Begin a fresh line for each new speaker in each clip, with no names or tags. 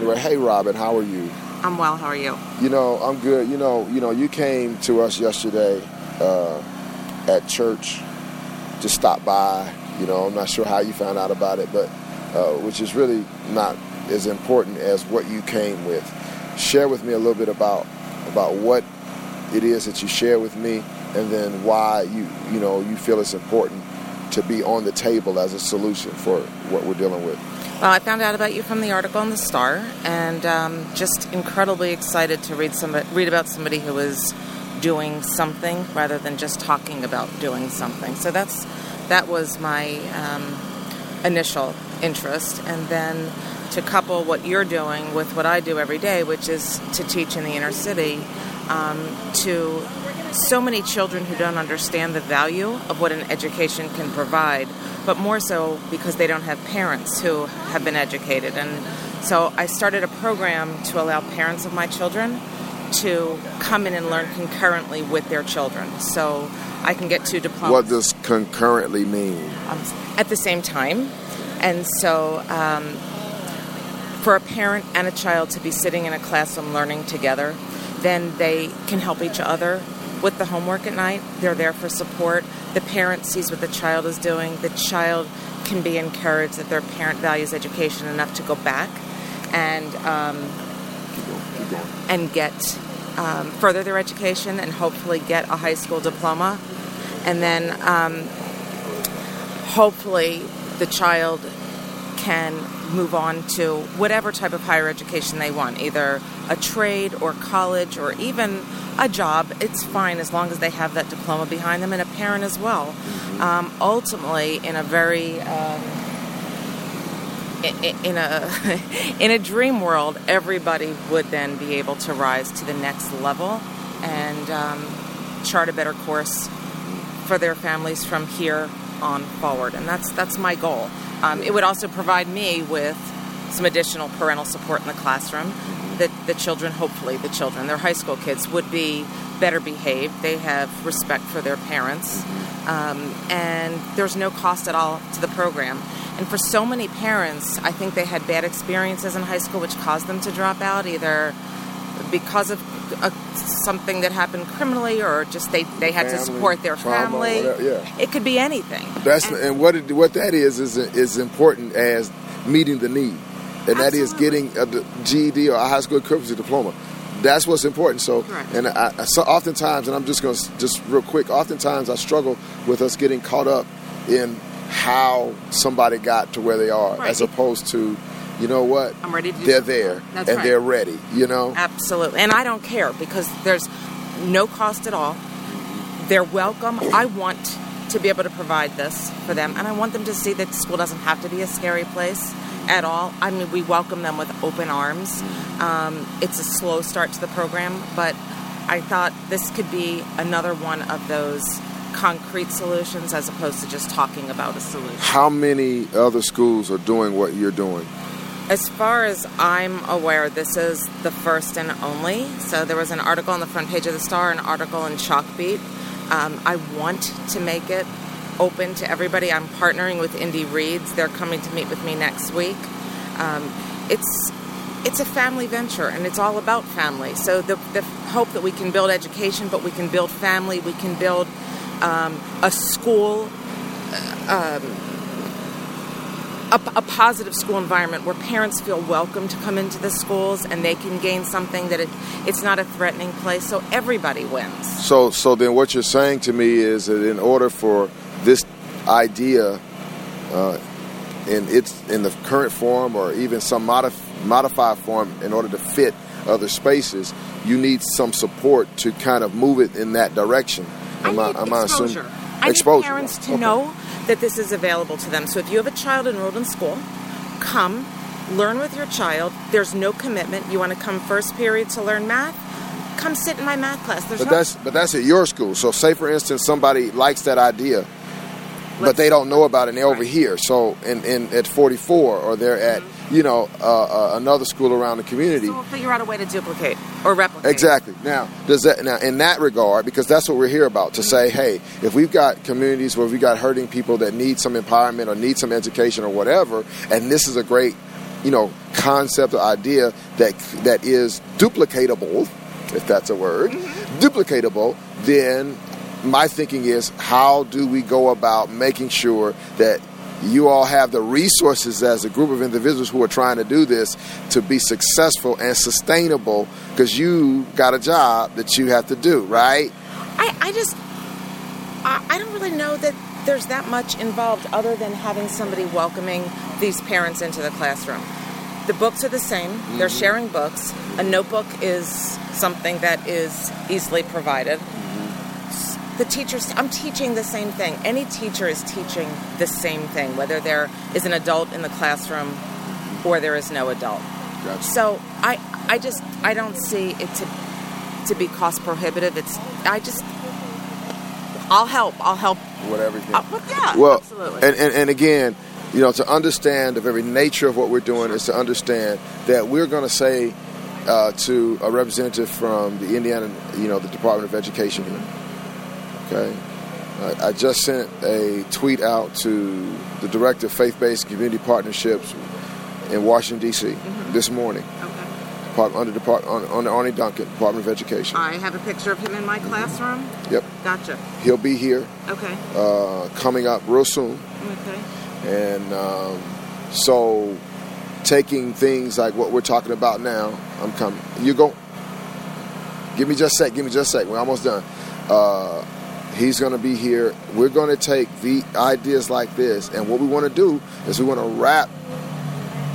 Anyway, hey Robin, how are you?
I'm well. How are you?
You know, I'm good. You know, you know, you came to us yesterday uh, at church to stop by. You know, I'm not sure how you found out about it, but uh, which is really not as important as what you came with. Share with me a little bit about about what it is that you share with me, and then why you you know you feel it's important to be on the table as a solution for what we're dealing with.
Well, I found out about you from the article in the Star, and um, just incredibly excited to read somebody, read about somebody who is doing something rather than just talking about doing something. So that's that was my um, initial interest, and then to couple what you're doing with what I do every day, which is to teach in the inner city um, to so many children who don't understand the value of what an education can provide but more so because they don't have parents who have been educated. And so I started a program to allow parents of my children to come in and learn concurrently with their children. So I can get two diplomas.
What does concurrently mean?
Um, at the same time. And so um, for a parent and a child to be sitting in a classroom learning together, then they can help each other with the homework at night. They're there for support. The parent sees what the child is doing. The child can be encouraged that their parent values education enough to go back and um, and get um, further their education and hopefully get a high school diploma, and then um, hopefully the child can move on to whatever type of higher education they want, either a trade or college or even a job. It's fine as long as they have that diploma behind them and a parent as well. Mm-hmm. Um, ultimately, in a very um, in a in a dream world, everybody would then be able to rise to the next level and um, chart a better course for their families from here on forward, and that's that's my goal. Um, it would also provide me with some additional parental support in the classroom. That the children, hopefully, the children, their high school kids, would be better behaved. They have respect for their parents, um, and there's no cost at all to the program. And for so many parents, I think they had bad experiences in high school, which caused them to drop out, either because of a, something that happened criminally, or just they, they had
family,
to support their
trauma,
family.
Whatever, yeah.
It could be anything.
That's
and,
and what it, what that is is is important as meeting the need, and that is getting a GED or a high school equivalency diploma. That's what's important. So, and I, I, so oftentimes, and I'm just going to just real quick. Oftentimes, I struggle with us getting caught up in how somebody got to where they are,
Right.
as opposed to, you know what,
I'm ready to
they're there
That's
and
right.
they're ready. You know,
Absolutely. And I don't care because there's no cost at all. They're welcome. I want to be able to provide this for them, and I want them to see that school doesn't have to be a scary place at all. I mean, we welcome them with open arms. Um, it's a slow start to the program, but I thought this could be another one of those concrete solutions as opposed to just talking about a solution.
how many other schools are doing what you're doing?
As far as I'm aware, this is the first and only. So there was an article on the front page of the Star, an article in Chalkbeat. Um, I want to make it open to everybody. I'm partnering with Indy Reads. They're coming to meet with me next week. Um, it's it's a family venture, and it's all about family. So the, the hope that we can build education, but we can build family. We can build um, a school a, a positive school environment where parents feel welcome to come into the schools and they can gain something that it, it's not a threatening place so everybody wins
So, so then what you're saying to me is that in order for this idea, uh, in its in the current form or even some modif- modified form, in order to fit other spaces, you need some support to kind of move it in that direction.
I need
assuming-
exposure. I need
exposure.
parents to
Okay.
know that this is available to them. So if you have a child enrolled in school, come, learn with your child. There's no commitment. You want to come first period to learn math? Come sit in my math class. There's
But
no,
that's but that's at your school. So say for instance somebody likes that idea, but they don't know about it and they're over here. So in, in at 44 or they're at you know uh, uh, another school around the community.
so we'll figure out a way to duplicate or replicate.
Exactly. Now, does that now in that regard, because that's what we're here about to say, hey, if we've got communities where we've got hurting people that need some empowerment or need some education or whatever, and this is a great, you know, concept or idea that that is duplicatable, if that's a word, duplicatable, then my thinking is how do we go about making sure that you all have the resources as a group of individuals who are trying to do this to be successful and sustainable because you got a job that you have to do, right?
I, I just, I, I don't really know that there's that much involved other than having somebody welcoming these parents into the classroom. The books are the same, they're mm-hmm. sharing books. A notebook is something that is easily provided. The teachers, I'm teaching the same thing. Any teacher is teaching the same thing, whether there is an adult in the classroom or there is no adult.
Gotcha.
So I, I just, I don't see it to, to be cost prohibitive. It's, I just, I'll help. I'll help.
Whatever. you think.
but yeah,
well,
absolutely.
And, and, and again, you know, to understand the very nature of what we're doing is to understand that we're going to say uh, to a representative from the Indiana, you know, the Department of Education here. Okay, I, just sent a tweet out to the director of faith-based community partnerships in Washington D.C. this morning,
okay.
Under Depart- on, on Arne Duncan, Department of Education.
I have a picture of him in my classroom.
Yep,
Gotcha.
he'll be here
Okay.
uh, coming up real soon.
Okay.
And um, so, taking things like what we're talking about now, I'm coming. You go. Give me just a sec. Give me just a sec. We're almost done. Uh, he's going to be here. We're going to take the ideas like this, and what we want to do is we want to wrap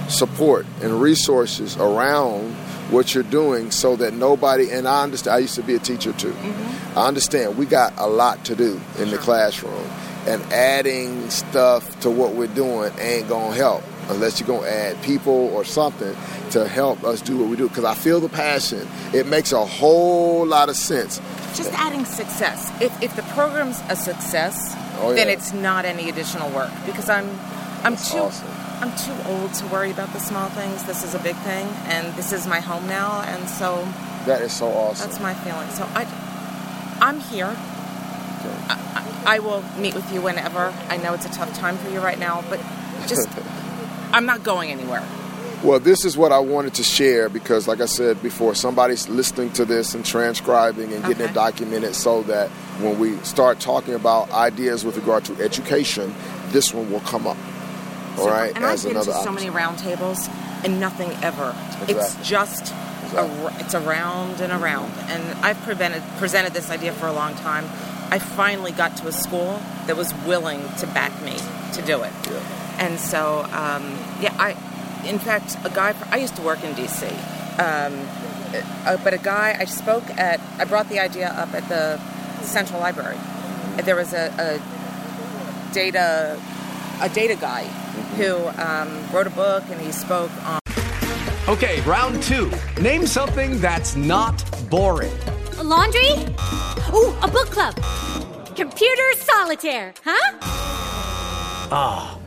support and resources around what you're doing so that nobody and I understand I used to be a teacher too. Mm-hmm. I understand we got a lot to do in the classroom and adding stuff to what we're doing ain't going to help unless you're going to add people or something to help us do what we do because I feel the passion. It makes a whole lot of sense.
Just adding success. If, if the program's a success,
Oh,
then it's not any additional work because I'm I'm
That's
too
awesome.
I'm too old to worry about the small things. This is a big thing, and this is my home now, and so
That is so awesome.
that's my feeling. So I I'm here. I, I I will meet with you whenever. I know it's a tough time for you right now, but just I'm not going anywhere.
Well, this is what I wanted to share because, like I said before, somebody's listening to this and transcribing and getting
Okay.
it documented so that when we start talking about ideas with regard to education, this one will come up. All
So-
right,
And
as
I've been to so many roundtables and nothing ever. It's just
Exactly.
a, it's around and around. And I've prevented, presented this idea for a long time. I finally got to a school that was willing to back me to do it.
Yeah.
And so, um, yeah, I, in fact, a guy, I used to work in DC. Um, uh, but a guy, I spoke at, I brought the idea up at the Central Library. There was a, a data, a data guy who um, wrote a book and he spoke on.
Okay, round two. Name something that's not boring.
A laundry? Ooh, a book club. Computer solitaire, huh?